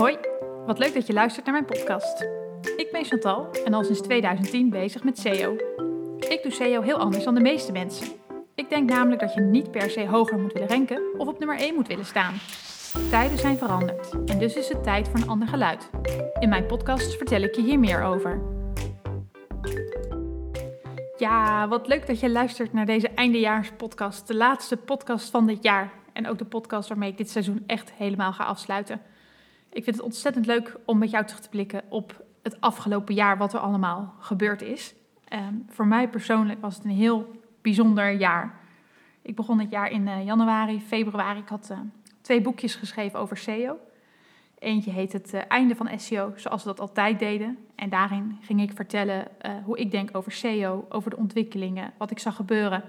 Hoi, wat leuk dat je luistert naar mijn podcast. Ik ben Chantal en al sinds 2010 bezig met SEO. Ik doe SEO heel anders dan de meeste mensen. Ik denk namelijk dat je niet per se hoger moet willen ranken of op nummer 1 moet willen staan. Tijden zijn veranderd en dus is het tijd voor een ander geluid. In mijn podcast vertel ik je hier meer over. Ja, wat leuk dat je luistert naar deze eindejaarspodcast, de laatste podcast van dit jaar en ook de podcast waarmee ik dit seizoen echt helemaal ga afsluiten. Ik vind het ontzettend leuk om met jou terug te blikken op het afgelopen jaar, wat er allemaal gebeurd is. Um, voor mij persoonlijk was het een heel bijzonder jaar. Ik begon het jaar in uh, januari, februari. Ik had uh, twee boekjes geschreven over SEO. Eentje heet Het uh, Einde van SEO, zoals we dat altijd deden. En daarin ging ik vertellen hoe ik denk over SEO, over de ontwikkelingen, wat ik zag gebeuren.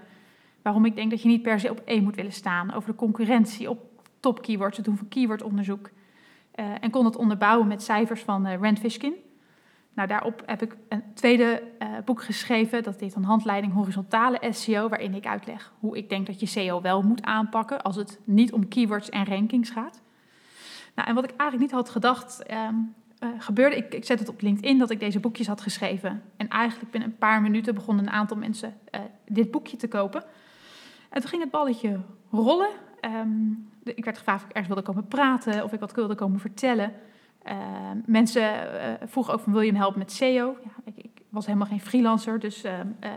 Waarom ik denk dat je niet per se op één moet willen staan. Over de concurrentie op top keywords, het doen van keywordonderzoek. Uh, en kon het onderbouwen met cijfers van uh, Rand Fishkin. Nou, daarop heb ik een tweede uh, boek geschreven. Dat heet een handleiding horizontale SEO. Waarin ik uitleg hoe ik denk dat je SEO wel moet aanpakken. Als het niet om keywords en rankings gaat. Nou, en wat ik eigenlijk niet had gedacht. Um, gebeurde, ik, ik zet het op LinkedIn dat ik deze boekjes had geschreven. En eigenlijk binnen een paar minuten begonnen een aantal mensen dit boekje te kopen. En toen ging het balletje rollen. Um, ik werd gevraagd of ik ergens wilde komen praten of ik wat wilde komen vertellen. Uh, mensen uh, vroegen ook van wil je me helpen met SEO? Ja, ik, was helemaal geen freelancer, dus uh,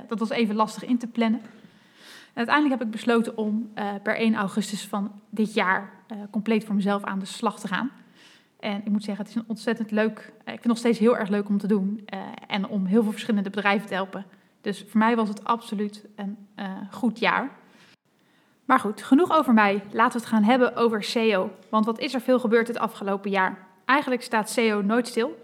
dat was even lastig in te plannen. En uiteindelijk heb ik besloten om per 1 augustus van dit jaar compleet voor mezelf aan de slag te gaan. En ik moet zeggen, het is een ontzettend leuk, ik vind het nog steeds heel erg leuk om te doen en om heel veel verschillende bedrijven te helpen. Dus voor mij was het absoluut een goed jaar. Maar goed, genoeg over mij. Laten we het gaan hebben over SEO. Want wat is er veel gebeurd het afgelopen jaar? Eigenlijk staat SEO nooit stil.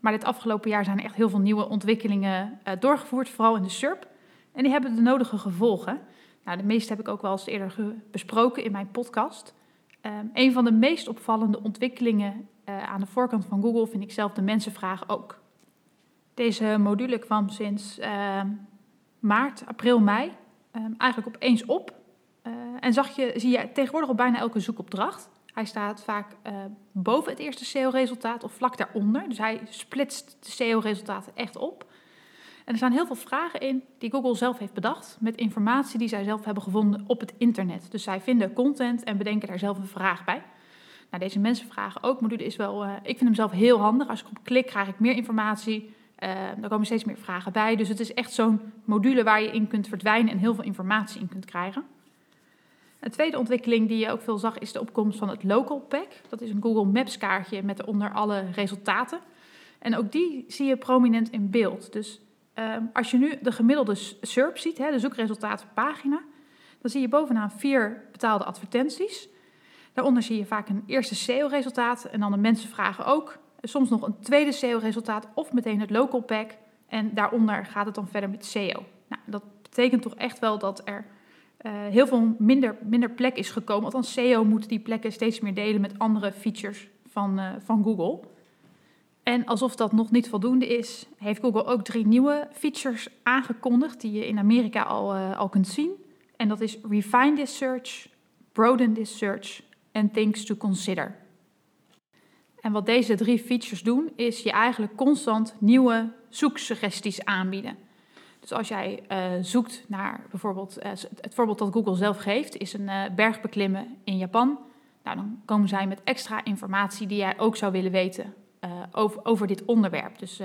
Maar dit afgelopen jaar zijn er echt heel veel nieuwe ontwikkelingen uh, doorgevoerd, vooral in de SERP. En die hebben de nodige gevolgen. Nou, de meeste heb ik ook wel eens eerder besproken in mijn podcast. Um, een van de meest opvallende ontwikkelingen uh, aan de voorkant van Google vind ik zelf de mensenvraag ook. Deze module kwam sinds uh, maart, april, mei um, eigenlijk opeens op. En zag je, zie je tegenwoordig op bijna elke zoekopdracht. Hij staat vaak uh, boven het eerste SEO-resultaat of vlak daaronder. Dus hij splitst de SEO-resultaten echt op. En er staan heel veel vragen in die Google zelf heeft bedacht, met informatie die zij zelf hebben gevonden op het internet. Dus zij vinden content en bedenken daar zelf een vraag bij. Nou, deze mensen vragen ook. Module is wel, uh, ik vind hem zelf heel handig. Als ik op klik, krijg ik meer informatie. Uh, er komen steeds meer vragen bij. Dus het is echt zo'n module waar je in kunt verdwijnen en heel veel informatie in kunt krijgen. Een tweede ontwikkeling die je ook veel zag is de opkomst van het Local Pack. Dat is een Google Maps kaartje met eronder alle resultaten. En ook die zie je prominent in beeld. Dus um, als je nu de gemiddelde SERP ziet, hè, de zoekresultatenpagina, dan zie je bovenaan vier betaalde advertenties. Daaronder zie je vaak een eerste SEO-resultaat en dan de mensen vragen ook. Soms nog een tweede SEO-resultaat of meteen het Local Pack. En daaronder gaat het dan verder met SEO. Nou, dat betekent toch echt wel dat er uh, heel veel minder, minder plek is gekomen. Althans, SEO moet die plekken steeds meer delen met andere features van, uh, van Google. En alsof dat nog niet voldoende is, heeft Google ook drie nieuwe features aangekondigd die je in Amerika al, uh, al kunt zien. En dat is Refine this search, Broaden this search en Things to consider. En wat deze drie features doen, is je eigenlijk constant nieuwe zoeksuggesties aanbieden. Dus als jij uh, zoekt naar bijvoorbeeld, uh, het voorbeeld dat Google zelf geeft, is een uh, berg beklimmen in Japan. Nou, dan komen zij met extra informatie die jij ook zou willen weten over, over dit onderwerp. Dus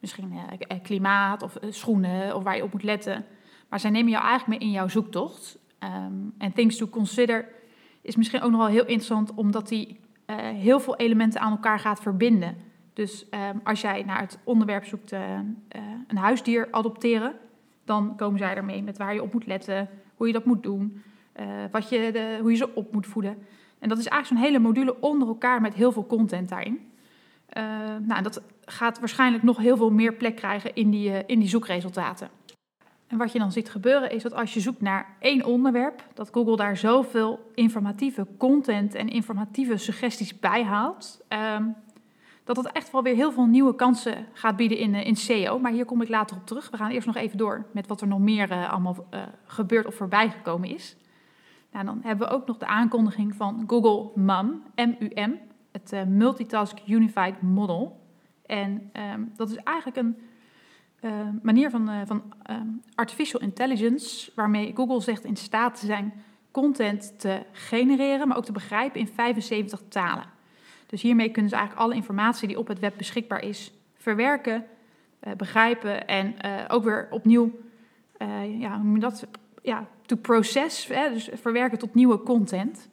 misschien klimaat of schoenen of waar je op moet letten. Maar zij nemen jou eigenlijk mee in jouw zoektocht. Um, en Things to Consider is misschien ook nog wel heel interessant, omdat die heel veel elementen aan elkaar gaat verbinden. Dus um, als jij naar het onderwerp zoekt uh, uh, een huisdier adopteren, dan komen zij ermee met waar je op moet letten, hoe je dat moet doen, uh, wat je de, hoe je ze op moet voeden. En dat is eigenlijk zo'n hele module onder elkaar met heel veel content daarin. nou, dat gaat waarschijnlijk nog heel veel meer plek krijgen in die, in die zoekresultaten. En wat je dan ziet gebeuren is dat als je zoekt naar één onderwerp, dat Google daar zoveel informatieve content en informatieve suggesties bij haalt. Um, dat het echt wel weer heel veel nieuwe kansen gaat bieden in, in SEO. Maar hier kom ik later op terug. We gaan eerst nog even door met wat er nog meer uh, allemaal uh, gebeurd of voorbij gekomen is. Nou, dan hebben we ook nog de aankondiging van Google MUM, M-U-M. het Multitask Unified Model. En um, dat is eigenlijk een uh, manier van, van um, artificial intelligence, waarmee Google zegt in staat te zijn content te genereren, maar ook te begrijpen in 75 talen. Dus hiermee kunnen ze eigenlijk alle informatie die op het web beschikbaar is verwerken, uh, begrijpen en ook weer opnieuw, ja, hoe noem je dat? Ja, to process, dus verwerken tot nieuwe content.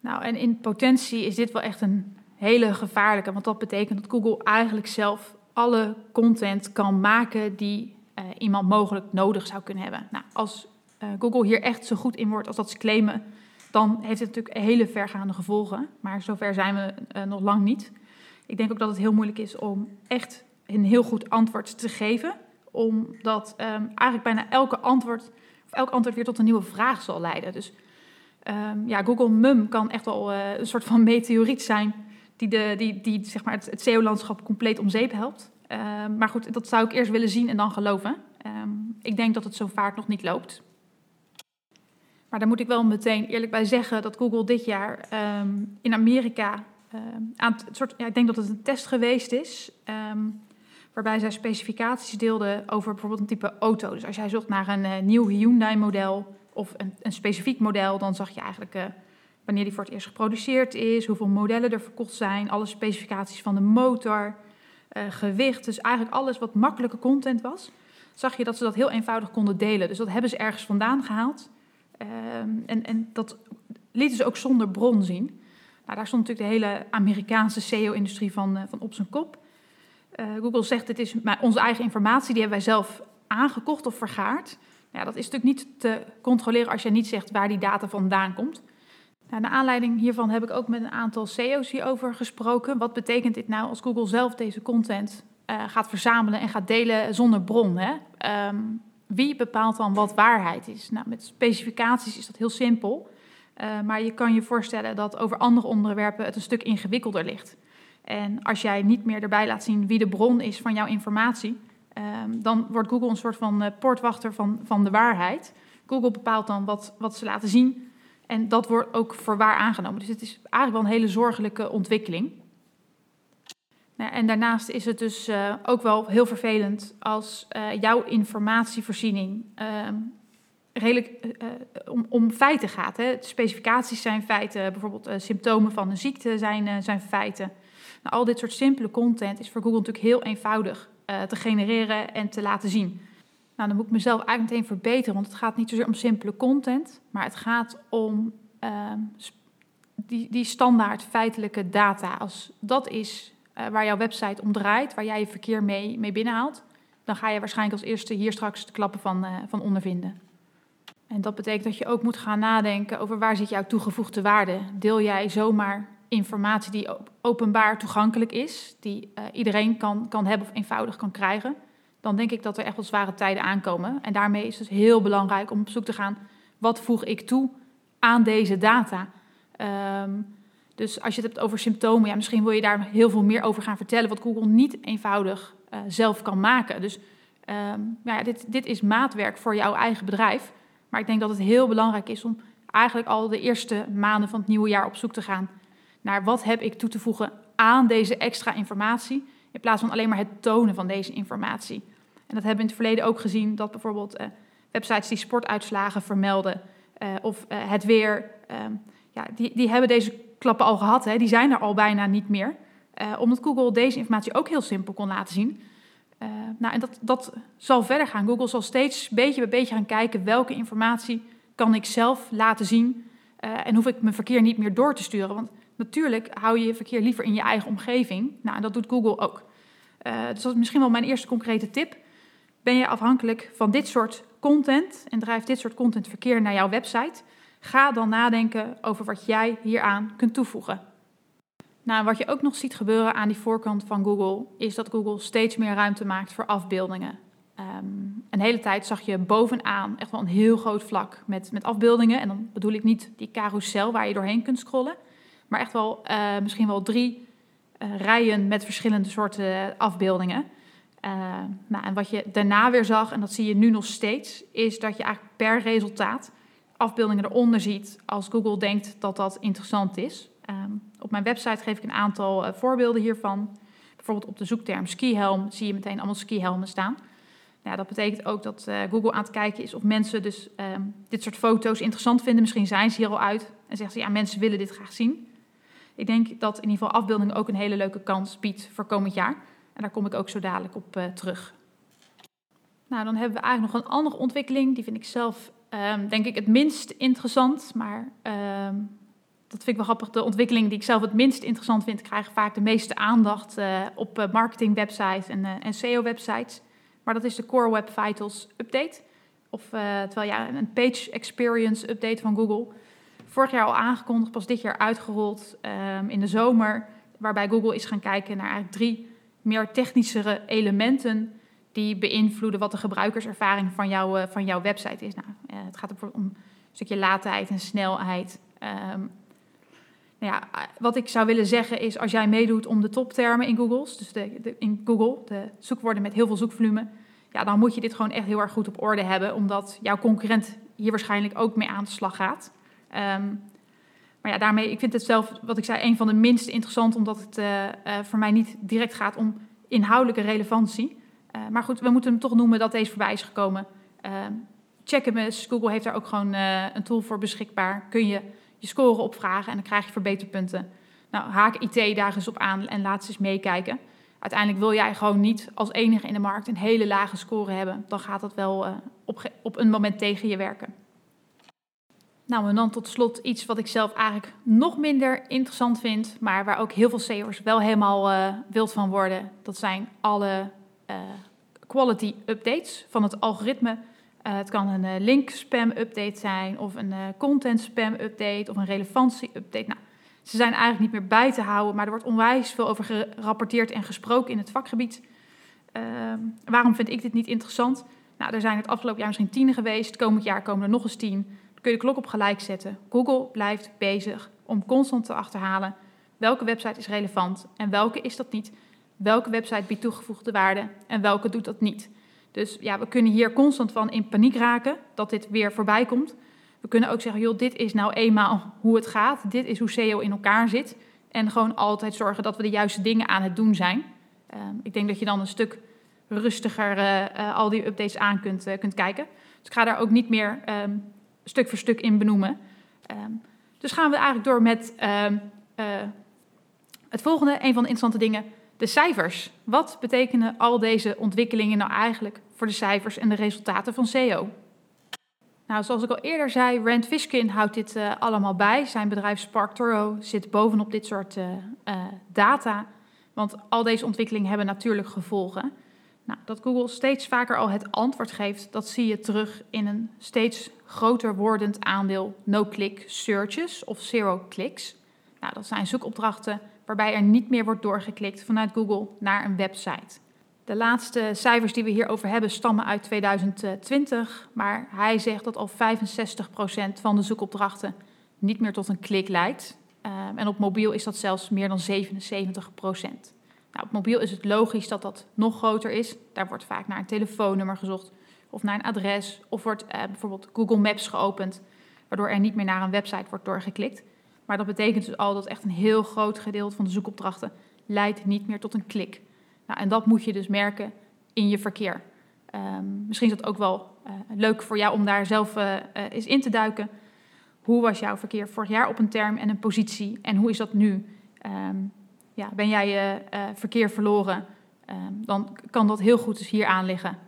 Nou, en in potentie is dit wel echt een hele gevaarlijke, want dat betekent dat Google eigenlijk zelf alle content kan maken die iemand mogelijk nodig zou kunnen hebben. Nou, als Google hier echt zo goed in wordt als dat ze claimen, dan heeft het natuurlijk hele vergaande gevolgen. Maar zover zijn we uh, nog lang niet. Ik denk ook dat het heel moeilijk is om echt een heel goed antwoord te geven, omdat um, eigenlijk bijna elke antwoord, elk antwoord weer tot een nieuwe vraag zal leiden. Dus um, ja, Google Mum kan echt wel een soort van meteoriet zijn die, de, die, die zeg maar het, SEO-landschap compleet om zeep helpt. Uh, maar goed, dat zou ik eerst willen zien en dan geloven. Ik denk dat het zo vaak nog niet loopt. Maar daar moet ik wel meteen eerlijk bij zeggen dat Google dit jaar um, in Amerika aan het soort, ja, ik denk dat het een test geweest is, waarbij zij specificaties deelden over bijvoorbeeld een type auto. Dus als jij zocht naar een uh, nieuw Hyundai-model of een, een, specifiek model, dan zag je eigenlijk uh, wanneer die voor het eerst geproduceerd is, hoeveel modellen er verkocht zijn, alle specificaties van de motor, uh, gewicht. Dus eigenlijk alles wat makkelijke content was, zag je dat ze dat heel eenvoudig konden delen. Dus dat hebben ze ergens vandaan gehaald. Uh, en, en dat lieten ze ook zonder bron zien. Nou, daar stond natuurlijk de hele Amerikaanse SEO-industrie van, uh, van op zijn kop. Google zegt, dit is onze eigen informatie, die hebben wij zelf aangekocht of vergaard. Nou, ja, dat is natuurlijk niet te controleren als je niet zegt waar die data vandaan komt. Nou, naar aanleiding hiervan heb ik ook met een aantal CEO's hierover gesproken. Wat betekent dit nou als Google zelf deze content uh, gaat verzamelen en gaat delen zonder bron? Hè? Um, wie bepaalt dan wat waarheid is? Nou, met specificaties is dat heel simpel. Uh, maar je kan je voorstellen dat over andere onderwerpen het een stuk ingewikkelder ligt. En als jij niet meer erbij laat zien wie de bron is van jouw informatie, um, dan wordt Google een soort van uh, poortwachter van, van de waarheid. Google bepaalt dan wat, wat ze laten zien en dat wordt ook voor waar aangenomen. Dus het is eigenlijk wel een hele zorgelijke ontwikkeling. Nou, en daarnaast is het dus uh, ook wel heel vervelend als uh, jouw informatievoorziening uh, redelijk eh, om, om, feiten gaat. Hè. Specificaties zijn feiten, bijvoorbeeld symptomen van een ziekte zijn, zijn feiten. Nou, al dit soort simpele content is voor Google natuurlijk heel eenvoudig te genereren en te laten zien. Nou, dan moet ik mezelf eigenlijk meteen verbeteren, want het gaat niet zozeer om simpele content, maar het gaat om uh, die, die standaard feitelijke data. Als dat is uh, waar jouw website om draait, waar jij je verkeer mee, mee binnenhaalt, dan ga je waarschijnlijk als eerste hier straks de klappen van, uh, van ondervinden. En dat betekent dat je ook moet gaan nadenken over waar zit jouw toegevoegde waarde. Deel jij zomaar informatie die openbaar toegankelijk is, die uh, iedereen kan, kan hebben of eenvoudig kan krijgen? dan denk ik dat er echt wel zware tijden aankomen. En daarmee is het heel belangrijk om op zoek te gaan, wat voeg ik toe aan deze data? Um, dus als je het hebt over symptomen, ja, misschien wil je daar heel veel meer over gaan vertellen, wat Google niet eenvoudig uh, zelf kan maken. Dus um, ja, dit, dit is maatwerk voor jouw eigen bedrijf. Maar ik denk dat het heel belangrijk is om eigenlijk al de eerste maanden van het nieuwe jaar op zoek te gaan naar wat heb ik toe te voegen aan deze extra informatie, in plaats van alleen maar het tonen van deze informatie. En dat hebben we in het verleden ook gezien, dat bijvoorbeeld uh, websites die sportuitslagen vermelden uh, of het weer, ja, die, die hebben deze klappen al gehad. Hè. Die zijn er al bijna niet meer. omdat Google deze informatie ook heel simpel kon laten zien. nou, en dat, dat zal verder gaan. Google zal steeds beetje bij beetje gaan kijken welke informatie kan ik zelf laten zien en hoef ik mijn verkeer niet meer door te sturen. Want natuurlijk hou je je verkeer liever in je eigen omgeving. Nou, en dat doet Google ook. dus dat is misschien wel mijn eerste concrete tip ben je afhankelijk van dit soort content en drijft dit soort content verkeer naar jouw website, ga dan nadenken over wat jij hieraan kunt toevoegen. Nou, wat je ook nog ziet gebeuren aan die voorkant van Google, is dat Google steeds meer ruimte maakt voor afbeeldingen. Um, een hele tijd zag je bovenaan echt wel een heel groot vlak met, met afbeeldingen. En dan bedoel ik niet die carousel waar je doorheen kunt scrollen, maar echt wel uh, misschien wel drie uh, rijen met verschillende soorten afbeeldingen. Uh, nou, en wat je daarna weer zag, en dat zie je nu nog steeds, is dat je eigenlijk per resultaat afbeeldingen eronder ziet als Google denkt dat dat interessant is. Ehm, op mijn website geef ik een aantal uh, voorbeelden hiervan. Bijvoorbeeld op de zoekterm skihelm zie je meteen allemaal skihelmen staan. Nou, dat betekent ook dat uh, Google aan het kijken is of mensen dus um, dit soort foto's interessant vinden. Misschien zijn ze hier al uit en zeggen ze ja, mensen willen dit graag zien. Ik denk dat in ieder geval afbeelding ook een hele leuke kans biedt voor komend jaar. En daar kom ik ook zo dadelijk op uh, terug. Nou, dan hebben we eigenlijk nog een andere ontwikkeling. Die vind ik zelf, um, denk ik, het minst interessant. Maar um, dat vind ik wel grappig. De ontwikkeling die ik zelf het minst interessant vind, krijgen vaak de meeste aandacht uh, op uh, marketing-websites en, en SEO-websites. Maar dat is de Core Web Vitals Update. Of terwijl ja, een Page Experience Update van Google. Vorig jaar al aangekondigd, pas dit jaar uitgerold um, in de zomer. Waarbij Google is gaan kijken naar eigenlijk drie meer technischere elementen die beïnvloeden wat de gebruikerservaring van, jou, van jouw website is. Nou, het gaat om een stukje laadtijd en snelheid. Um, nou ja, wat ik zou willen zeggen is, als jij meedoet om de toptermen in Google, dus de, in Google, de zoekwoorden met heel veel zoekvolume, ja, dan moet je dit gewoon echt heel erg goed op orde hebben, omdat jouw concurrent hier waarschijnlijk ook mee aan de slag gaat. Um, maar ja, daarmee, ik vind het zelf, wat ik zei, een van de minst interessant, omdat het voor mij niet direct gaat om inhoudelijke relevantie. Uh, maar goed, we moeten hem toch noemen dat deze voorbij is gekomen. check hem eens. Google heeft daar ook gewoon een tool voor beschikbaar. Kun je je score opvragen en dan krijg je verbeterpunten. Nou, haak IT daar eens op aan en laat eens meekijken. Uiteindelijk wil jij gewoon niet als enige in de markt een hele lage score hebben. Dan gaat dat wel op, op een moment tegen je werken. Nou, en dan tot slot iets wat ik zelf eigenlijk nog minder interessant vind, maar waar ook heel veel SEO'ers wel helemaal uh, wild van worden. Dat zijn alle uh, quality updates van het algoritme. Uh, het kan een link spam update zijn, of een content spam update, of een relevantie update. Nou, ze zijn eigenlijk niet meer bij te houden, maar er wordt onwijs veel over gerapporteerd en gesproken in het vakgebied. Ehm, waarom vind ik dit niet interessant? Nou, er zijn het afgelopen jaar misschien tien geweest. Komend jaar komen er nog eens tien kun je de klok op gelijk zetten. Google blijft bezig om constant te achterhalen welke website is relevant en welke is dat niet. Welke website biedt toegevoegde waarde en welke doet dat niet. Dus ja, we kunnen hier constant van in paniek raken dat dit weer voorbij komt. We kunnen ook zeggen, joh, dit is nou eenmaal hoe het gaat. Dit is hoe SEO in elkaar zit. En gewoon altijd zorgen dat we de juiste dingen aan het doen zijn. Uh, ik denk dat je dan een stuk rustiger uh, uh, al die updates aan kunt, eh, kunt kijken. Dus ik ga daar ook niet meer um, stuk voor stuk in benoemen. Um, dus gaan we eigenlijk door met het volgende, een van de interessante dingen, de cijfers. Wat betekenen al deze ontwikkelingen nou eigenlijk voor de cijfers en de resultaten van SEO? Nou, zoals ik al eerder zei, Rand Fishkin houdt dit uh, allemaal bij. Zijn bedrijf SparkToro zit bovenop dit soort uh, uh, data. Want al deze ontwikkelingen hebben natuurlijk gevolgen. Nou, dat Google steeds vaker al het antwoord geeft, dat zie je terug in een steeds groter wordend aandeel no-click searches of zero clicks. Nou, dat zijn zoekopdrachten waarbij er niet meer wordt doorgeklikt vanuit Google naar een website. De laatste cijfers die we hierover hebben stammen uit 2020, maar hij zegt dat al 65% van de zoekopdrachten niet meer tot een klik leidt. Um, en op mobiel is dat zelfs meer dan 77%. Nou, op mobiel is het logisch dat dat nog groter is. Daar wordt vaak naar een telefoonnummer gezocht of naar een adres of wordt eh, bijvoorbeeld Google Maps geopend, waardoor er niet meer naar een website wordt doorgeklikt. Maar dat betekent dus al dat echt een heel groot gedeelte van de zoekopdrachten leidt niet meer tot een klik. Nou, en dat moet je dus merken in je verkeer. Um, misschien is dat ook wel uh, leuk voor jou om daar zelf uh, eens in te duiken. Hoe was jouw verkeer vorig jaar op een term en een positie en hoe is dat nu? Um, ja, ben jij je verkeer verloren, uh, dan kan dat heel goed dus hier aan liggen.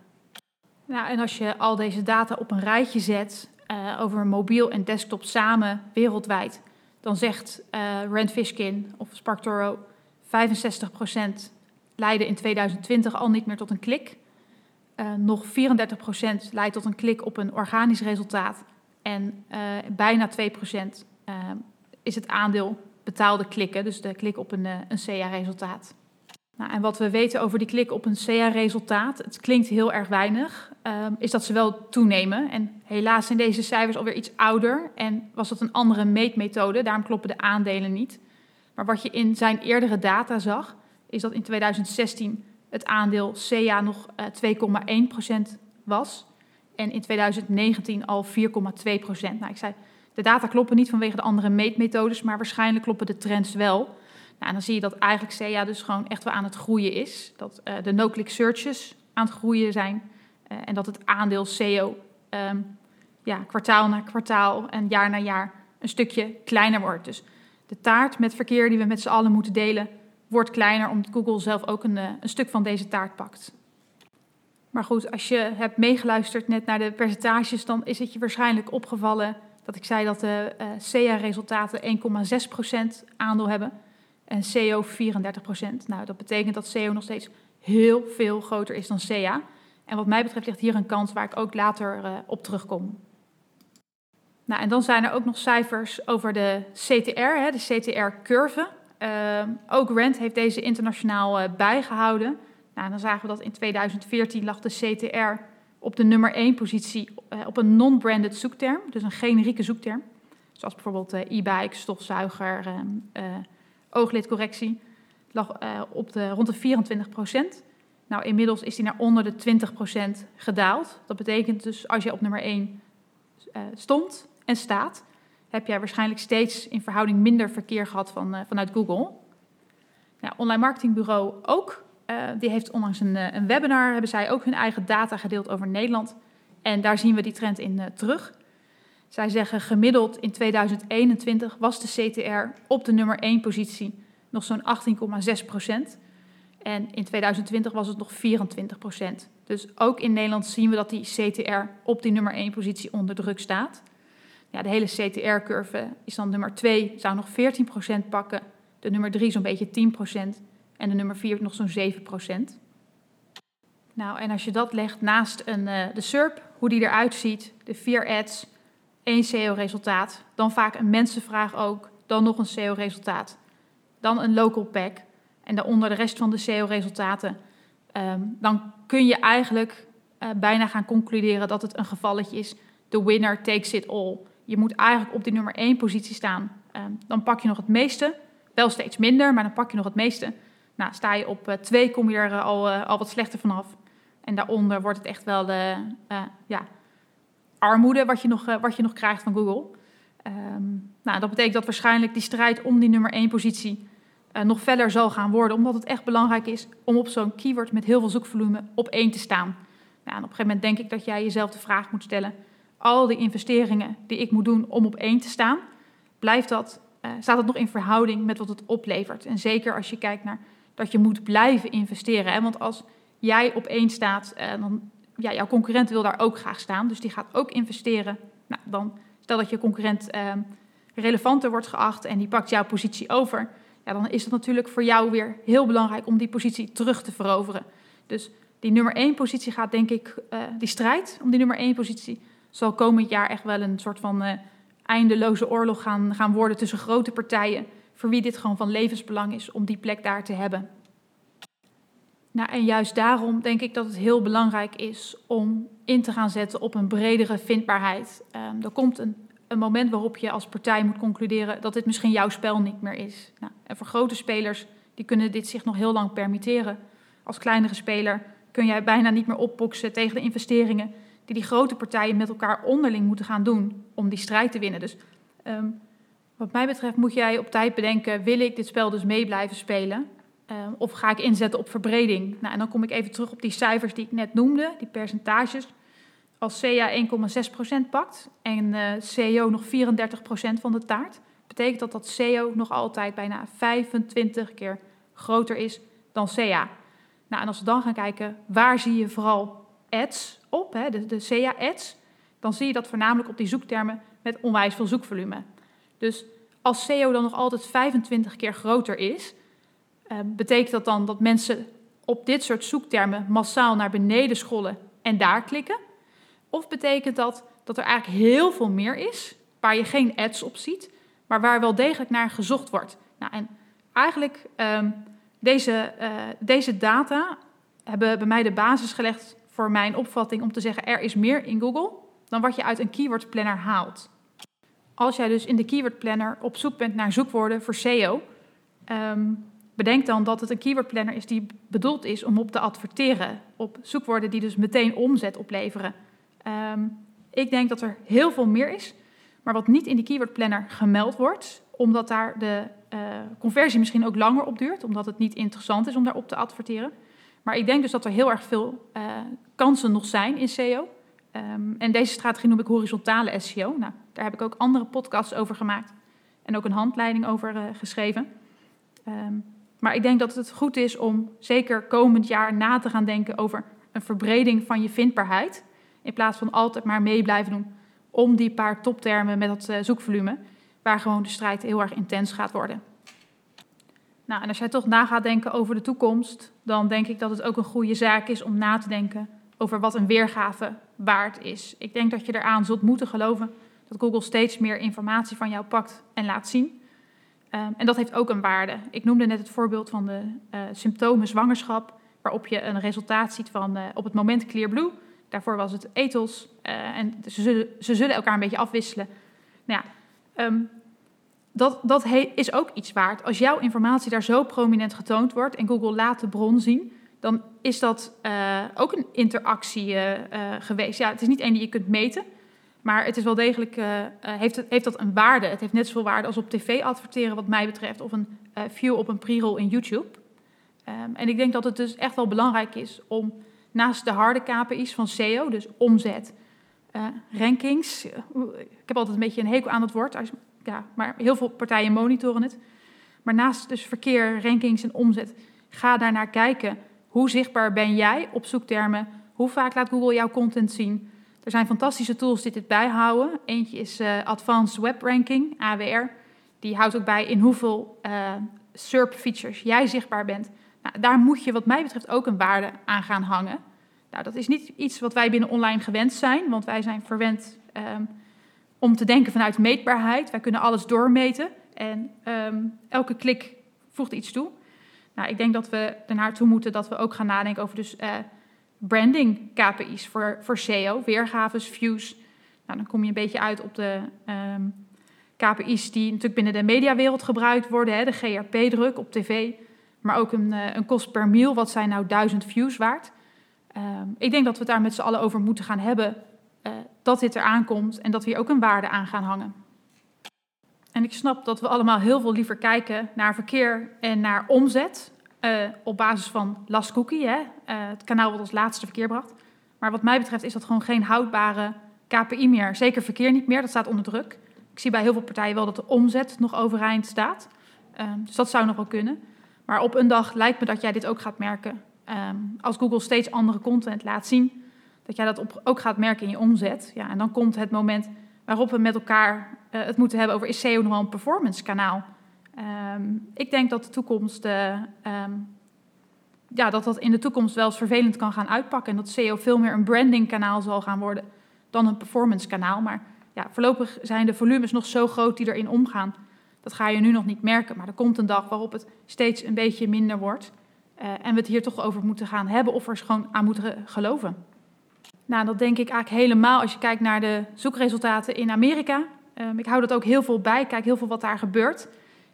Nou, en als je al deze data op een rijtje zet over mobiel en desktop samen wereldwijd, dan zegt Rand Fishkin of SparkToro 65% leidde in 2020 al niet meer tot een klik. nog 34% leidt tot een klik op een organisch resultaat. En bijna 2% is het aandeel betaalde klikken, dus de klik op een, eh, een CA-resultaat. Nou, en wat we weten over die klik op een CA-resultaat, het klinkt heel erg weinig, um, is dat ze wel toenemen. En helaas zijn deze cijfers alweer iets ouder en was dat een andere meetmethode, daarom kloppen de aandelen niet. Maar wat je in zijn eerdere data zag, is dat in 2016 het aandeel CA nog uh, 2,1% was en in 2019 al 4,2%. Nou, ik zei De data kloppen niet vanwege de andere meetmethodes, maar waarschijnlijk kloppen de trends wel. Nou, en dan zie je dat eigenlijk SEA dus gewoon echt wel aan het groeien is. Dat uh, de no-click searches aan het groeien zijn. Uh, en dat het aandeel SEO um, ja, kwartaal na kwartaal en jaar na jaar een stukje kleiner wordt. Dus de taart met verkeer die we met z'n allen moeten delen, wordt kleiner omdat Google zelf ook een, een stuk van deze taart pakt. Maar goed, als je hebt meegeluisterd net naar de percentages, dan is het je waarschijnlijk opgevallen dat ik zei dat de uh, SEA-resultaten 1,6% aandeel hebben en SEO 34%. Nou, dat betekent dat SEO nog steeds heel veel groter is dan SEA. En wat mij betreft ligt hier een kans waar ik ook later uh, op terugkom. Nou, en dan zijn er ook nog cijfers over de CTR, hè, de CTR-curve. Uh, ook Rand heeft deze internationaal uh, bijgehouden. Nou, dan zagen we dat in 2014 lag de CTR op de nummer 1 positie op een non-branded zoekterm, dus een generieke zoekterm. Zoals bijvoorbeeld e-bike, stofzuiger, ooglidcorrectie. Lag op de, rond de 24 procent. Nou, inmiddels is die naar onder de 20 procent gedaald. Dat betekent dus als je op nummer 1 stond, en staat, heb jij waarschijnlijk steeds in verhouding minder verkeer gehad van, uh, vanuit Google. Nou, online marketingbureau ook. Die heeft onlangs een, een, webinar, hebben zij ook hun eigen data gedeeld over Nederland. En daar zien we die trend in terug. Zij zeggen gemiddeld in 2021 was de CTR op de nummer 1 positie nog zo'n 18,6 procent. En in 2020 was het nog 24 procent. Dus ook in Nederland zien we dat die CTR op die nummer 1 positie onder druk staat. Ja, de hele CTR-curve is dan nummer 2, zou nog 14% pakken. De nummer 3 zo'n beetje 10%. En de nummer 4 nog zo'n 7%. Nou, en als je dat legt naast een, uh, de SERP, hoe die eruit ziet, de vier ads, één SEO-resultaat, dan vaak een mensenvraag ook, dan nog een SEO-resultaat, dan een local pack en daaronder de rest van de SEO-resultaten, um, dan kun je eigenlijk uh, bijna gaan concluderen dat het een gevalletje is. The winner takes it all je moet eigenlijk op die nummer 1 positie staan. Uh, dan pak je nog het meeste. Wel steeds minder, maar dan pak je nog het meeste. Nou, sta je op 2, uh, kom je er al, uh, al wat slechter vanaf. En daaronder wordt het echt wel ja, armoede wat je, nog, wat je nog krijgt van Google. Um, nou, dat betekent dat waarschijnlijk die strijd om die nummer 1 positie nog verder zal gaan worden. Omdat het echt belangrijk is om op zo'n keyword met heel veel zoekvolume op 1 te staan. Nou, en op een gegeven moment denk ik dat jij jezelf de vraag moet stellen al die investeringen die ik moet doen om op één te staan, blijft dat, uh, staat dat nog in verhouding met wat het oplevert. En zeker als je kijkt naar dat je moet blijven investeren. Hè? Want als jij op één staat, dan ja, jouw concurrent wil daar ook graag staan, dus die gaat ook investeren. Nou, dan stel dat je concurrent uh, relevanter wordt geacht en die pakt jouw positie over. Ja, dan is het natuurlijk voor jou weer heel belangrijk om die positie terug te veroveren. Dus die nummer één positie gaat, denk ik, die strijd om die nummer één positie zal komend jaar echt wel een soort van uh, eindeloze oorlog gaan, gaan worden tussen grote partijen. Voor wie dit gewoon van levensbelang is om die plek daar te hebben. Nou, en juist daarom denk ik dat het heel belangrijk is om in te gaan zetten op een bredere vindbaarheid. Um, er komt een, een, moment waarop je als partij moet concluderen dat dit misschien jouw spel niet meer is. Nou, en voor grote spelers, die kunnen dit zich nog heel lang permitteren. Als kleinere speler kun jij bijna niet meer opboksen tegen de investeringen die die grote partijen met elkaar onderling moeten gaan doen om die strijd te winnen. Dus um, wat mij betreft moet jij op tijd bedenken, wil ik dit spel dus mee blijven spelen? Um, of ga ik inzetten op verbreding? Nou, en dan kom ik even terug op die cijfers die ik net noemde, die percentages. Als CA 1,6% pakt en uh, CEO nog 34% van de taart, betekent dat dat CEO nog altijd bijna 25 keer groter is dan CA. Nou, en als we dan gaan kijken, waar zie je vooral ads op, hè, de, de SEA-ads, dan zie je dat voornamelijk op die zoektermen met onwijs veel zoekvolume. Dus als SEO dan nog altijd 25 keer groter is, eh, betekent dat dan dat mensen op dit soort zoektermen massaal naar beneden scrollen en daar klikken? Of betekent dat dat er eigenlijk heel veel meer is, waar je geen ads op ziet, maar waar wel degelijk naar gezocht wordt? Nou, en eigenlijk uh, deze, uh, deze data hebben bij mij de basis gelegd voor mijn opvatting om te zeggen er is meer in Google dan wat je uit een keyword planner haalt. Als jij dus in de keyword planner op zoek bent naar zoekwoorden voor SEO, um, ehm, bedenk dan dat het een keyword planner is die bedoeld is om op te adverteren op zoekwoorden die dus meteen omzet opleveren. Um, ik denk dat er heel veel meer is, maar wat niet in die keyword planner gemeld wordt, omdat daar de uh, conversie misschien ook langer op duurt, omdat het niet interessant is om daarop te adverteren. Maar ik denk dus dat er heel erg veel uh, kansen nog zijn in SEO. Um, en deze strategie noem ik horizontale SEO. Nou, daar heb ik ook andere podcasts over gemaakt en ook een handleiding over uh, geschreven. Um, maar ik denk dat het goed is om zeker komend jaar na te gaan denken over een verbreding van je vindbaarheid. In plaats van altijd maar mee blijven doen om die paar toptermen met dat uh, zoekvolume, waar gewoon de strijd heel erg intens gaat worden. Nou, en als jij toch na gaat denken over de toekomst, dan denk ik dat het ook een goede zaak is om na te denken over wat een weergave waard is. Ik denk dat je eraan zult moeten geloven dat Google steeds meer informatie van jou pakt en laat zien. Um, en dat heeft ook een waarde. Ik noemde net het voorbeeld van de uh, symptomen zwangerschap, waarop je een resultaat ziet van uh, op het moment Clearblue. Daarvoor was het ethos. Uh, en ze zullen, ze zullen elkaar een beetje afwisselen. Nou ja, um, dat, dat is ook iets waard. Als jouw informatie daar zo prominent getoond wordt en Google laat de bron zien, dan is dat ook een interactie geweest. Ja, het is niet één die je kunt meten. Maar het is wel degelijk, uh, heeft, het, heeft dat een waarde. Het heeft net zoveel waarde als op tv adverteren, wat mij betreft, of een uh, view op een pre-roll in YouTube. Um, en ik denk dat het dus echt wel belangrijk is om naast de harde KPI's van SEO, dus omzet, rankings. Ik heb altijd een beetje een hekel aan het woord, ja, maar heel veel partijen monitoren het. Maar naast dus verkeer, rankings en omzet, ga daar naar kijken. Hoe zichtbaar ben jij op zoektermen? Hoe vaak laat Google jouw content zien? Er zijn fantastische tools die dit bijhouden. Eentje is uh, Advanced Web Ranking, AWR. Die houdt ook bij in hoeveel uh, SERP-features jij zichtbaar bent. Nou, daar moet je wat mij betreft ook een waarde aan gaan hangen. Nou, dat is niet iets wat wij binnen online gewend zijn, want wij zijn verwend um, om te denken vanuit meetbaarheid. Wij kunnen alles doormeten en um, elke klik voegt iets toe. Nou, ik denk dat we ernaartoe moeten dat we ook gaan nadenken over dus... Uh, branding KPI's voor, voor SEO, weergaves, views. Nou, dan kom je een beetje uit op de ehm, KPI's die natuurlijk binnen de mediawereld gebruikt worden. Hè, de GRP-druk op tv, maar ook een, uh, een kost per mail. Wat zijn nou duizend views waard? Um, ik denk dat we het daar met z'n allen over moeten gaan hebben. Uh, dat dit eraan komt en dat we hier ook een waarde aan gaan hangen. En ik snap dat we allemaal heel veel liever kijken naar verkeer en naar omzet. Uh, op basis van Last Cookie, hè, uh, het kanaal wat ons laatste verkeer bracht. Maar wat mij betreft is dat gewoon geen houdbare KPI meer. Zeker verkeer niet meer, dat staat onder druk. Ik zie bij heel veel partijen wel dat de omzet nog overeind staat. Um, dus dat zou nog wel kunnen. Maar op een dag lijkt me dat jij dit ook gaat merken. Um, als Google steeds andere content laat zien, dat jij dat ook gaat merken in je omzet. Ja, en dan komt het moment waarop we met elkaar uh, het moeten hebben over is SEO nog wel een performance kanaal? Um, ik denk dat de toekomst, uh, um, ja, dat dat in de toekomst wel eens vervelend kan gaan uitpakken. En dat SEO veel meer een brandingkanaal zal gaan worden dan een performance kanaal. Maar ja, voorlopig zijn de volumes nog zo groot die erin omgaan. Dat ga je nu nog niet merken. Maar er komt een dag waarop het steeds een beetje minder wordt. Uh, en we het hier toch over moeten gaan hebben of er gewoon aan moeten geloven. Nou, dat denk ik eigenlijk helemaal als je kijkt naar de zoekresultaten in Amerika. Um, ik hou dat ook heel veel bij, kijk heel veel wat daar gebeurt.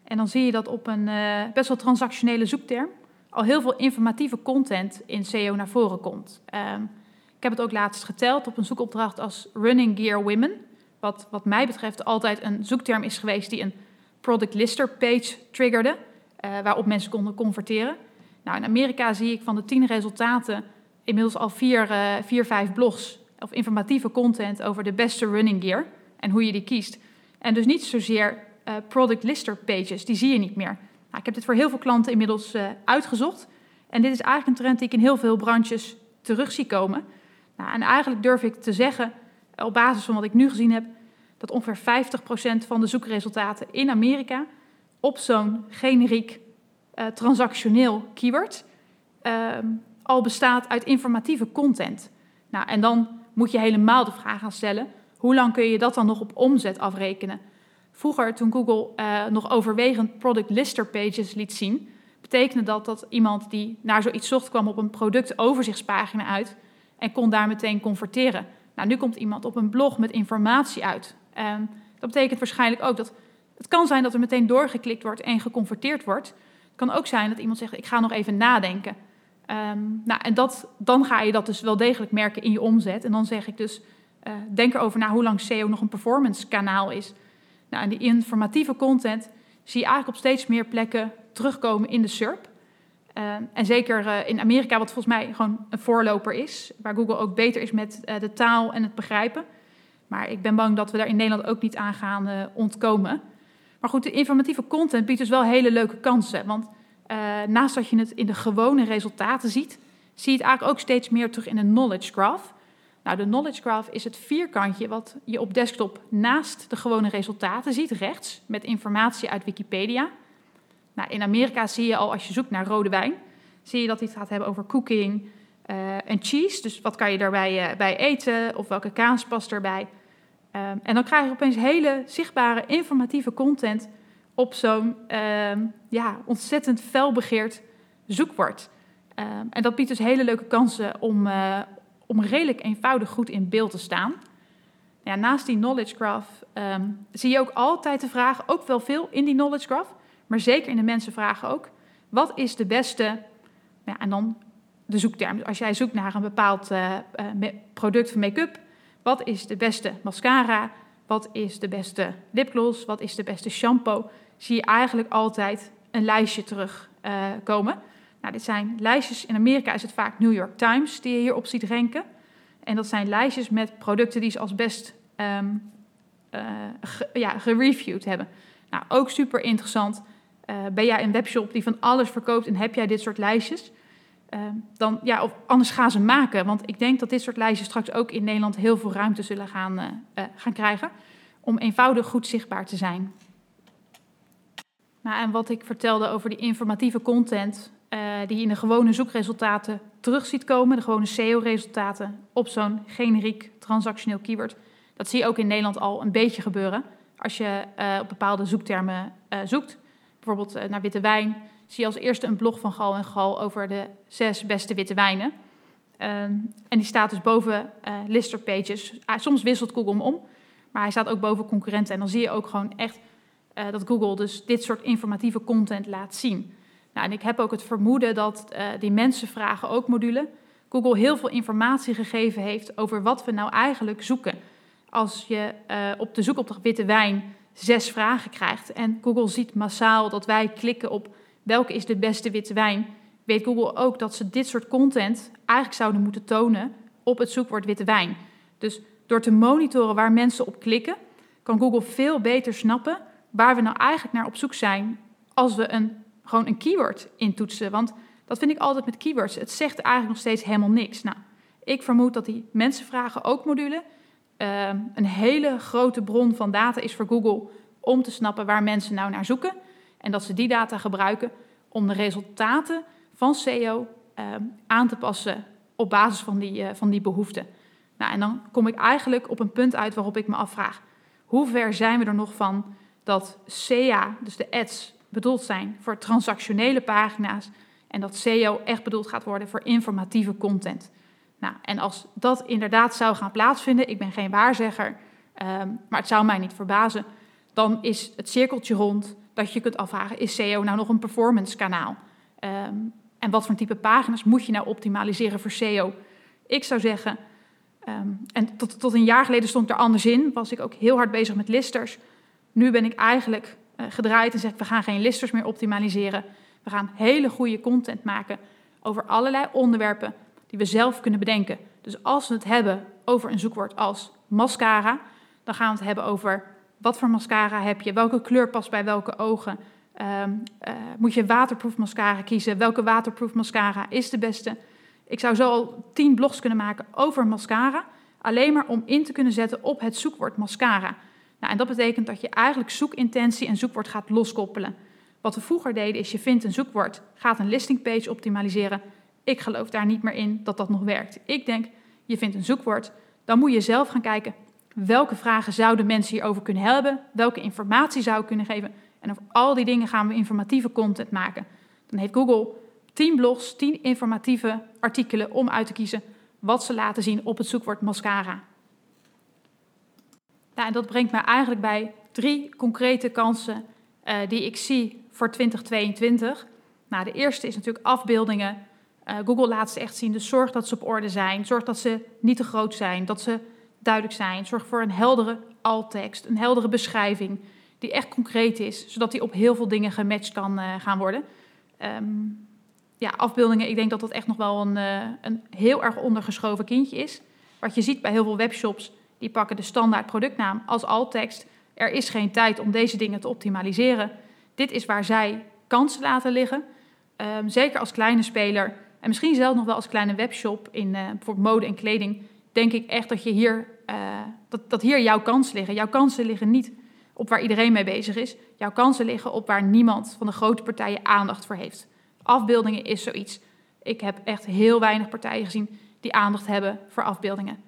En dan zie je dat op een uh, best wel transactionele zoekterm al heel veel informatieve content in SEO naar voren komt. Um, ik heb het ook laatst geteld op een zoekopdracht als Running Gear Women. Wat, wat mij betreft altijd een zoekterm is geweest die een product lister page triggerde, uh, waarop mensen konden converteren. Nou, in Amerika zie ik van de tien resultaten inmiddels al vier, uh, vier, vijf blogs of informatieve content over de beste running gear en hoe je die kiest. En dus niet zozeer uh, product lister pages, die zie je niet meer. Nou, ik heb dit voor heel veel klanten inmiddels uh, uitgezocht. En dit is eigenlijk een trend die ik in heel veel branches terug zie komen. Nou, en eigenlijk durf ik te zeggen, op basis van wat ik nu gezien heb, dat ongeveer 50% van de zoekresultaten in Amerika op zo'n generiek uh, transactioneel keyword uh, al bestaat uit informatieve content. Nou, en dan moet je helemaal de vraag gaan stellen: hoe lang kun je dat dan nog op omzet afrekenen? Vroeger, toen Google uh, nog overwegend product lister pages liet zien, betekende dat dat iemand die naar zoiets zocht kwam op een productoverzichtspagina uit en kon daar meteen converteren. Nou, nu komt iemand op een blog met informatie uit. Um, dat betekent waarschijnlijk ook dat het kan zijn dat er meteen doorgeklikt wordt en geconverteerd wordt. Het kan ook zijn dat iemand zegt: Ik ga nog even nadenken. Um, nou, en dat, dan ga je dat dus wel degelijk merken in je omzet. En dan zeg ik dus: uh, denk erover na hoe lang SEO nog een performance kanaal is. Nou, die informatieve content zie je eigenlijk op steeds meer plekken terugkomen in de SERP. Uh, en zeker uh, in Amerika, wat volgens mij gewoon een voorloper is, waar Google ook beter is met uh, de taal en het begrijpen. Maar ik ben bang dat we daar in Nederland ook niet aan gaan ontkomen. Maar goed, de informatieve content biedt dus wel hele leuke kansen. Want naast dat je het in de gewone resultaten ziet, zie je het eigenlijk ook steeds meer terug in een knowledge graph. Nou, de knowledge graph is het vierkantje wat je op desktop naast de gewone resultaten ziet, rechts, met informatie uit Wikipedia. Nou, in Amerika zie je al als je zoekt naar rode wijn, zie je dat hij het gaat hebben over cooking uh, en cheese. Dus wat kan je daarbij uh, bij eten of welke kaas past erbij. Um, en dan krijg je opeens hele zichtbare informatieve content op zo'n uh, ja, ontzettend felbegeerd zoekwoord. Um, en dat biedt dus hele leuke kansen om, uh, om redelijk eenvoudig goed in beeld te staan. Ja, naast die knowledge graph um, zie je ook altijd de vraag, ook wel veel in die knowledge graph, maar zeker in de mensenvragen ook. Wat is de beste, ja, en dan de zoekterm. Als jij zoekt naar een bepaald uh, uh, product van make-up, wat is de beste mascara? Wat is de beste lipgloss? Wat is de beste shampoo? Zie je eigenlijk altijd een lijstje terugkomen. Uh, nou, dit zijn lijstjes, in Amerika is het vaak New York Times die je hierop ziet renken. En dat zijn lijstjes met producten die ze als best um, ge, ja, gereviewd hebben. Nou, ook super interessant. Uh, ben jij een webshop die van alles verkoopt en heb jij dit soort lijstjes? Uh, dan, ja, of anders gaan ze maken. Want ik denk dat dit soort lijstjes straks ook in Nederland heel veel ruimte zullen gaan, uh, gaan krijgen. Om eenvoudig goed zichtbaar te zijn. Nou, en wat ik vertelde over die informatieve content, die je in de gewone zoekresultaten terug ziet komen, de gewone SEO-resultaten, op zo'n generiek transactioneel keyword. Dat zie je ook in Nederland al een beetje gebeuren. Als je op bepaalde zoektermen zoekt bijvoorbeeld naar witte wijn, zie je als eerste een blog van Gal en Gal over de zes beste witte wijnen. Uh, en die staat dus boven lister pages. Soms wisselt Google hem om, maar hij staat ook boven concurrenten. En dan zie je ook gewoon echt dat Google dus dit soort informatieve content laat zien. Nou, en ik heb ook het vermoeden dat die mensenvragen ook module Google heel veel informatie gegeven heeft over wat we nou eigenlijk zoeken. Als je op de zoekopdracht witte wijn zes vragen krijgt en Google ziet massaal dat wij klikken op welke is de beste witte wijn, weet Google ook dat ze dit soort content eigenlijk zouden moeten tonen op het zoekwoord witte wijn. Dus door te monitoren waar mensen op klikken, kan Google veel beter snappen waar we nou eigenlijk naar op zoek zijn als we een, gewoon een keyword intoetsen. Want dat vind ik altijd met keywords. Het zegt eigenlijk nog steeds helemaal niks. Nou, ik vermoed dat die mensenvragen ook module uh, een hele grote bron van data is voor Google om te snappen waar mensen nou naar zoeken. En dat ze die data gebruiken om de resultaten van SEO uh, aan te passen op basis van die, uh, van die behoeften. Nou, en dan kom ik eigenlijk op een punt uit waarop ik me afvraag: hoe ver zijn we er nog van dat SEA, dus de ads, bedoeld zijn voor transactionele pagina's en dat SEO echt bedoeld gaat worden voor informatieve content? Nou, en als dat inderdaad zou gaan plaatsvinden, ik ben geen waarzegger, um, maar het zou mij niet verbazen, dan is het cirkeltje rond dat je kunt afvragen, is SEO nou nog een performance kanaal? Um, en wat voor type pagina's moet je nou optimaliseren voor SEO? Ik zou zeggen, um, en tot, tot een jaar geleden stond er anders in, was ik ook heel hard bezig met listers. Nu ben ik eigenlijk gedraaid en zeg ik, we gaan geen listers meer optimaliseren. We gaan hele goede content maken over allerlei onderwerpen die we zelf kunnen bedenken. Dus als we het hebben over een zoekwoord als mascara, dan gaan we het hebben over wat voor mascara heb je, welke kleur past bij welke ogen. Um, uh, moet je waterproof mascara kiezen? Welke waterproof mascara is de beste? Ik zou zo al tien blogs kunnen maken over mascara, alleen maar om in te kunnen zetten op het zoekwoord mascara. Nou, en dat betekent dat je eigenlijk zoekintentie en zoekwoord gaat loskoppelen. Wat we vroeger deden is je vindt een zoekwoord, gaat een listingpage optimaliseren ik geloof daar niet meer in dat dat nog werkt. Ik denk, je vindt een zoekwoord, dan moet je zelf gaan kijken welke vragen zouden mensen hierover kunnen hebben, welke informatie zou ik kunnen geven. En over al die dingen gaan we informatieve content maken. Dan heeft Google 10 blogs, 10 informatieve artikelen om uit te kiezen wat ze laten zien op het zoekwoord mascara. Nou, en dat brengt mij eigenlijk bij drie concrete kansen uh, die ik zie voor 2022. Nou, de eerste is natuurlijk afbeeldingen uh, Google laat ze echt zien. Dus zorg dat ze op orde zijn. Zorg dat ze niet te groot zijn. Dat ze duidelijk zijn. Zorg voor een heldere alttekst, een heldere beschrijving die echt concreet is, zodat die op heel veel dingen gematcht kan uh, gaan worden. Um, ja, afbeeldingen, ik denk dat dat echt nog wel een, een heel erg ondergeschoven kindje is. Wat je ziet bij heel veel webshops, die pakken de standaard productnaam als alttekst. Er is geen tijd om deze dingen te optimaliseren. Dit is waar zij kansen laten liggen. Um, zeker als kleine speler en misschien zelfs nog wel als kleine webshop in uh, bijvoorbeeld mode en kleding, denk ik echt dat, je hier, uh, dat, dat hier jouw kansen liggen. Jouw kansen liggen niet op waar iedereen mee bezig is. Jouw kansen liggen op waar niemand van de grote partijen aandacht voor heeft. Afbeeldingen is zoiets. Ik heb echt heel weinig partijen gezien die aandacht hebben voor afbeeldingen.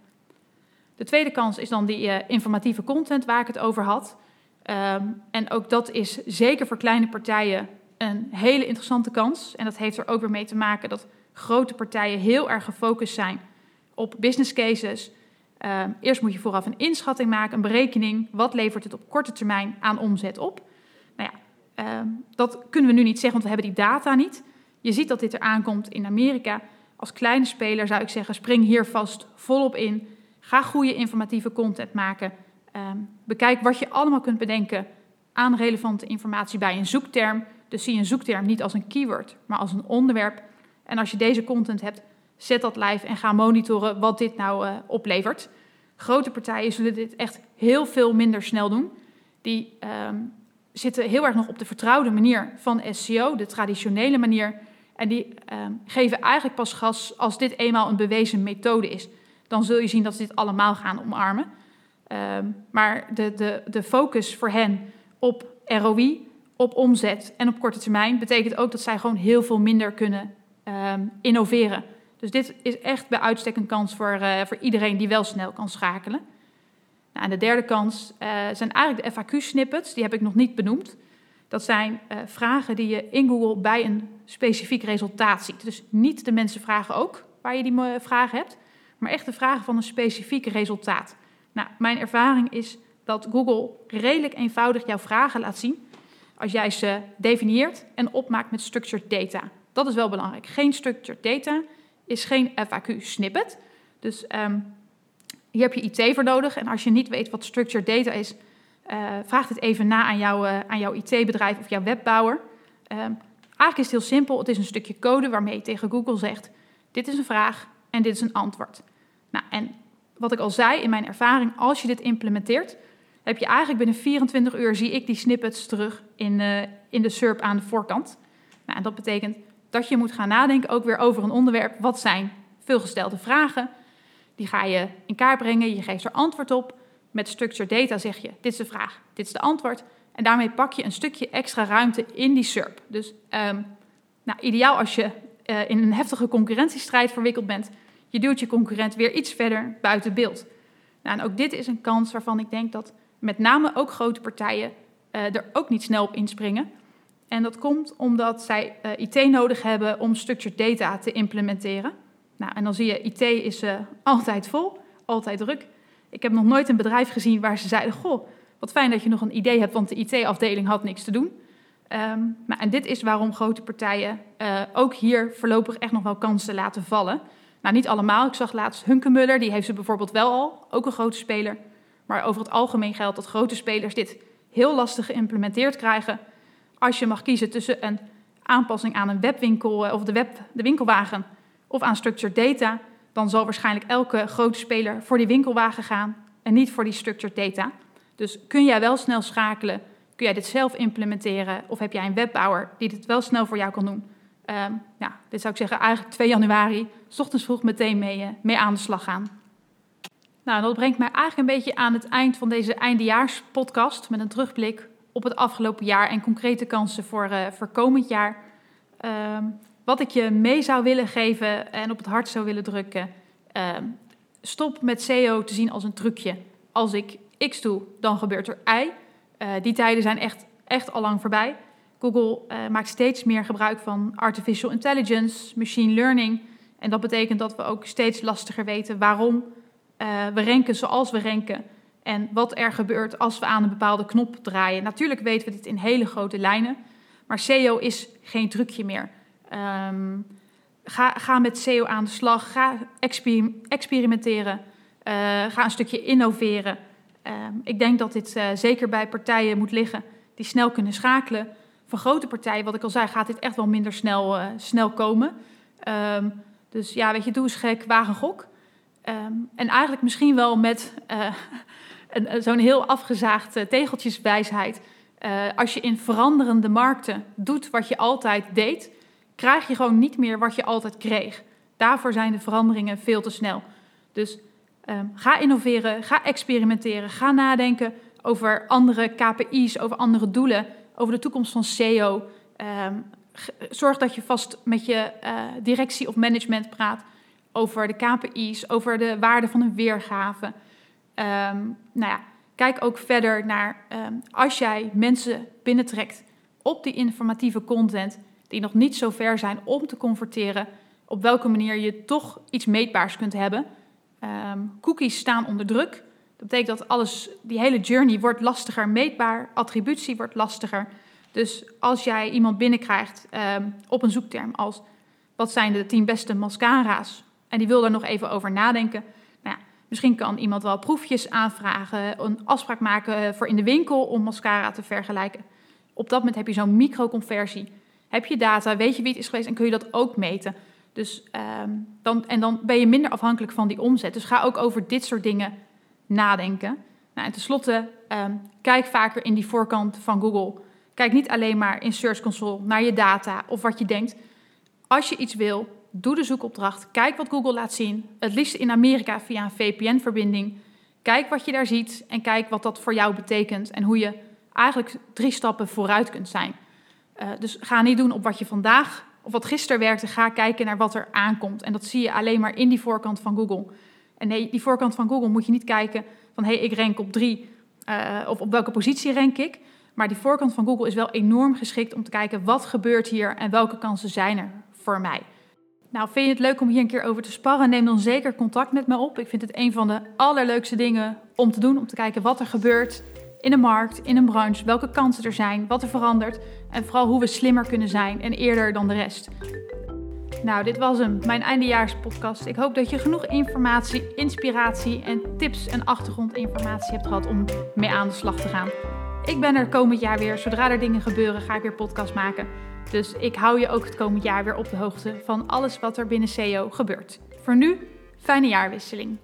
De tweede kans is dan die uh, informatieve content waar ik het over had. Um, en ook dat is zeker voor kleine partijen een hele interessante kans. En dat heeft er ook weer mee te maken dat grote partijen heel erg gefocust zijn op business cases. Uh, eerst moet je vooraf een inschatting maken, een berekening. Wat levert het op korte termijn aan omzet op? Nou ja, uh, dat kunnen we nu niet zeggen, want we hebben die data niet. Je ziet dat dit er aankomt in Amerika. Als kleine speler zou ik zeggen, spring hier vast volop in. Ga goede informatieve content maken. Uh, bekijk wat je allemaal kunt bedenken aan relevante informatie bij een zoekterm. Dus zie een zoekterm niet als een keyword, maar als een onderwerp. En als je deze content hebt, zet dat live en ga monitoren wat dit nou uh, oplevert. Grote partijen zullen dit echt heel veel minder snel doen. Die um, zitten heel erg nog op de vertrouwde manier van SEO, de traditionele manier. En die um, geven eigenlijk pas gas als dit eenmaal een bewezen methode is. Dan zul je zien dat ze dit allemaal gaan omarmen. Um, maar de, de, de focus voor hen op ROI, op omzet en op korte termijn betekent ook dat zij gewoon heel veel minder kunnen um, innoveren. Dus dit is echt bij uitstek een kans voor, uh, voor iedereen die wel snel kan schakelen. Nou, en de derde kans uh, zijn eigenlijk de FAQ-snippets. Die heb ik nog niet benoemd. Dat zijn uh, vragen die je in Google bij een specifiek resultaat ziet. Dus niet de mensen vragen ook waar je die vragen hebt, maar echt de vragen van een specifiek resultaat. Nou, mijn ervaring is dat Google redelijk eenvoudig jouw vragen laat zien als jij ze definieert en opmaakt met structured data. Dat is wel belangrijk. Geen structured data is geen FAQ-snippet. Dus um, hier heb je IT voor nodig. En als je niet weet wat structured data is, uh, vraag het even na aan, uh, aan jouw IT-bedrijf of jouw webbouwer. Um, eigenlijk is het heel simpel. Het is een stukje code waarmee je tegen Google zegt: dit is een vraag en dit is een antwoord. Nou, en wat ik al zei in mijn ervaring, als je dit implementeert, heb je eigenlijk binnen 24 uur zie ik die snippets terug in, uh, in de SERP aan de voorkant. Nou, en dat betekent dat je moet gaan nadenken ook weer over een onderwerp. Wat zijn veelgestelde vragen? Die ga je in kaart brengen, je geeft er antwoord op. Met structured data zeg je, dit is de vraag, dit is de antwoord. En daarmee pak je een stukje extra ruimte in die SERP. Dus um, nou, ideaal als je uh, in een heftige concurrentiestrijd verwikkeld bent. Je duwt je concurrent weer iets verder buiten beeld. Nou, en ook dit is een kans waarvan ik denk dat met name ook grote partijen uh, er ook niet snel op inspringen. En dat komt omdat zij uh, IT nodig hebben om structured data te implementeren. Nou, en dan zie je, IT is uh, altijd vol, altijd druk. Ik heb nog nooit een bedrijf gezien waar ze zeiden: Goh, wat fijn dat je nog een idee hebt, want de IT-afdeling had niks te doen. Um, nou, en dit is waarom grote partijen ook hier voorlopig echt nog wel kansen laten vallen. Nou, niet allemaal. Ik zag laatst Hunkemuller, die heeft ze bijvoorbeeld wel al, ook een grote speler. Maar over het algemeen geldt dat grote spelers dit heel lastig geïmplementeerd krijgen als je mag kiezen tussen een aanpassing aan een webwinkel eh, of de, web, de winkelwagen of aan structured data, dan zal waarschijnlijk elke grote speler voor die winkelwagen gaan en niet voor die structured data. Dus kun jij wel snel schakelen? Kun jij dit zelf implementeren? Of heb jij een webbouwer die dit wel snel voor jou kan doen? Um, ja, dit zou ik zeggen, eigenlijk 2 januari, s ochtends vroeg meteen mee, uh, mee aan de slag gaan. Nou, dat brengt mij eigenlijk een beetje aan het eind van deze eindejaarspodcast met een terugblik op het afgelopen jaar en concrete kansen voor, uh, voor komend jaar. Uh, wat ik je mee zou willen geven en op het hart zou willen drukken. Uh, stop met SEO te zien als een trucje. Als ik X doe, dan gebeurt er Y. Uh, die tijden zijn echt, echt al lang voorbij. Google maakt steeds meer gebruik van artificial intelligence, machine learning. En dat betekent dat we ook steeds lastiger weten waarom we ranken zoals we ranken. En wat er gebeurt als we aan een bepaalde knop draaien. Natuurlijk weten we dit in hele grote lijnen, maar SEO is geen trucje meer. Um, ga, ga, met SEO aan de slag, ga exper experimenteren. ga een stukje innoveren. Ehm, ik denk dat dit zeker bij partijen moet liggen die snel kunnen schakelen. Voor grote partijen, wat ik al zei, gaat dit echt wel minder snel, snel komen. Ehm, dus ja, weet je, doe eens gek, wagen gok. Ehm, en eigenlijk misschien wel met zo'n heel afgezaagd tegeltjeswijsheid. als je in veranderende markten doet wat je altijd deed, krijg je gewoon niet meer wat je altijd kreeg. Daarvoor zijn de veranderingen veel te snel. Dus ehm, ga innoveren, ga experimenteren, ga nadenken over andere KPI's, over andere doelen, over de toekomst van SEO. Zorg dat je vast met je eh, directie of management praat over de KPI's, over de waarde van een weergave. Um, nou ja, kijk ook verder naar als jij mensen binnentrekt op die informatieve content die nog niet zo ver zijn om te converteren, op welke manier je toch iets meetbaars kunt hebben. Um, cookies staan onder druk. Dat betekent dat alles, die hele journey wordt lastiger meetbaar, attributie wordt lastiger. Dus als jij iemand binnenkrijgt um, op een zoekterm als wat zijn de tien beste mascara's en die wil daar nog even over nadenken, nou ja, misschien kan iemand wel proefjes aanvragen, een afspraak maken voor in de winkel om mascara te vergelijken. Op dat moment heb je zo'n microconversie heb je data, weet je wie het is geweest en kun je dat ook meten. Dus, um, dan, en dan ben je minder afhankelijk van die omzet. Dus ga ook over dit soort dingen nadenken. Nou, en tenslotte, um, kijk vaker in die voorkant van Google. Kijk niet alleen maar in Search Console naar je data of wat je denkt. Als je iets wil, doe de zoekopdracht. Kijk wat Google laat zien. Het liefst in Amerika via een VPN-verbinding. Kijk wat je daar ziet en kijk wat dat voor jou betekent en hoe je eigenlijk drie stappen vooruit kunt zijn. Uh, dus ga niet doen op wat je vandaag of wat gisteren werkte. Ga kijken naar wat er aankomt. En dat zie je alleen maar in die voorkant van Google. En nee, die voorkant van Google moet je niet kijken van hé, hey, ik rank op drie uh, of op welke positie rank ik. Maar die voorkant van Google is wel enorm geschikt om te kijken wat gebeurt hier en welke kansen zijn er voor mij. Nou, vind je het leuk om hier een keer over te sparren? Neem dan zeker contact met me op. Ik vind het een van de allerleukste dingen om te doen, om te kijken wat er gebeurt in de markt, in een branche, welke kansen er zijn, wat er verandert en vooral hoe we slimmer kunnen zijn en eerder dan de rest. Nou, dit was hem, mijn eindejaarspodcast. Ik hoop dat je genoeg informatie, inspiratie en tips en achtergrondinformatie hebt gehad om mee aan de slag te gaan. Ik ben er komend jaar weer. Zodra er dingen gebeuren, ga ik weer podcast maken. Dus ik hou je ook het komend jaar weer op de hoogte van alles wat er binnen SEO gebeurt. Voor nu, fijne jaarwisseling.